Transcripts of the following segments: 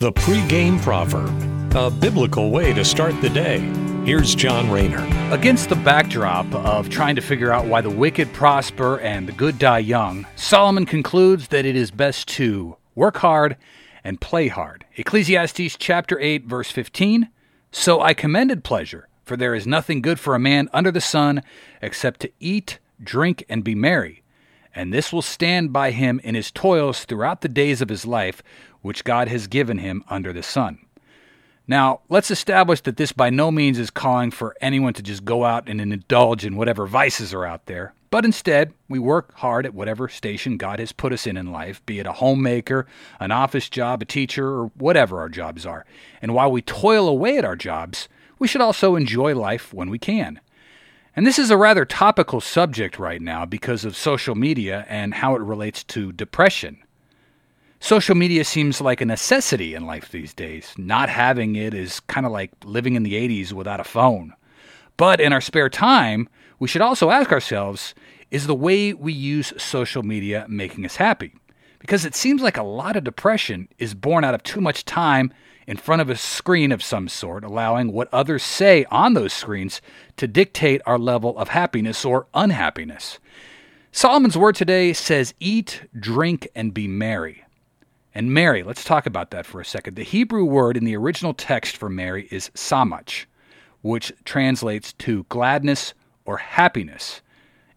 The pregame proverb, a biblical way to start the day. Here's John Rayner. Against the backdrop of trying to figure out why the wicked prosper and the good die young, Solomon concludes that it is best to work hard and play hard. Ecclesiastes chapter 8 verse 15, "So I commended pleasure, for there is nothing good for a man under the sun except to eat, drink and be merry." And this will stand by him in his toils throughout the days of his life, which God has given him under the sun. Now, let's establish that this by no means is calling for anyone to just go out and indulge in whatever vices are out there, but instead, we work hard at whatever station God has put us in in life, be it a homemaker, an office job, a teacher, or whatever our jobs are. And while we toil away at our jobs, we should also enjoy life when we can. And this is a rather topical subject right now because of social media and how it relates to depression. Social media seems like a necessity in life these days. Not having it is kind of like living in the 80s without a phone. But in our spare time, we should also ask ourselves is the way we use social media making us happy? Because it seems like a lot of depression is born out of too much time in front of a screen of some sort, allowing what others say on those screens to dictate our level of happiness or unhappiness. Solomon's word today says, Eat, drink, and be merry. And merry, let's talk about that for a second. The Hebrew word in the original text for merry is samach, which translates to gladness or happiness.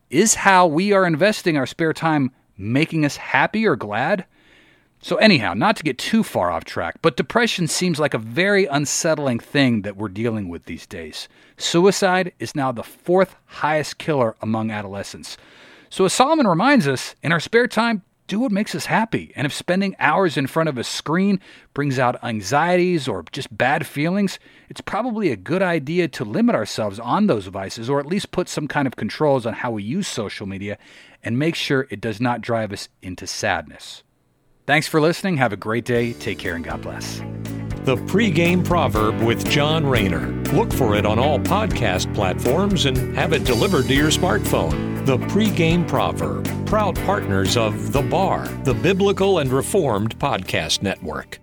Is how we are investing our spare time making us happy or glad? So, anyhow, not to get too far off track, but depression seems like a very unsettling thing that we're dealing with these days. Suicide is now the fourth highest killer among adolescents. So, as Solomon reminds us, in our spare time, do what makes us happy. And if spending hours in front of a screen brings out anxieties or just bad feelings, it's probably a good idea to limit ourselves on those vices or at least put some kind of controls on how we use social media and make sure it does not drive us into sadness. Thanks for listening. Have a great day. Take care and God bless. The pregame proverb with John Rayner. Look for it on all podcast platforms and have it delivered to your smartphone. The pregame proverb, proud partners of The Bar, the Biblical and Reformed Podcast Network.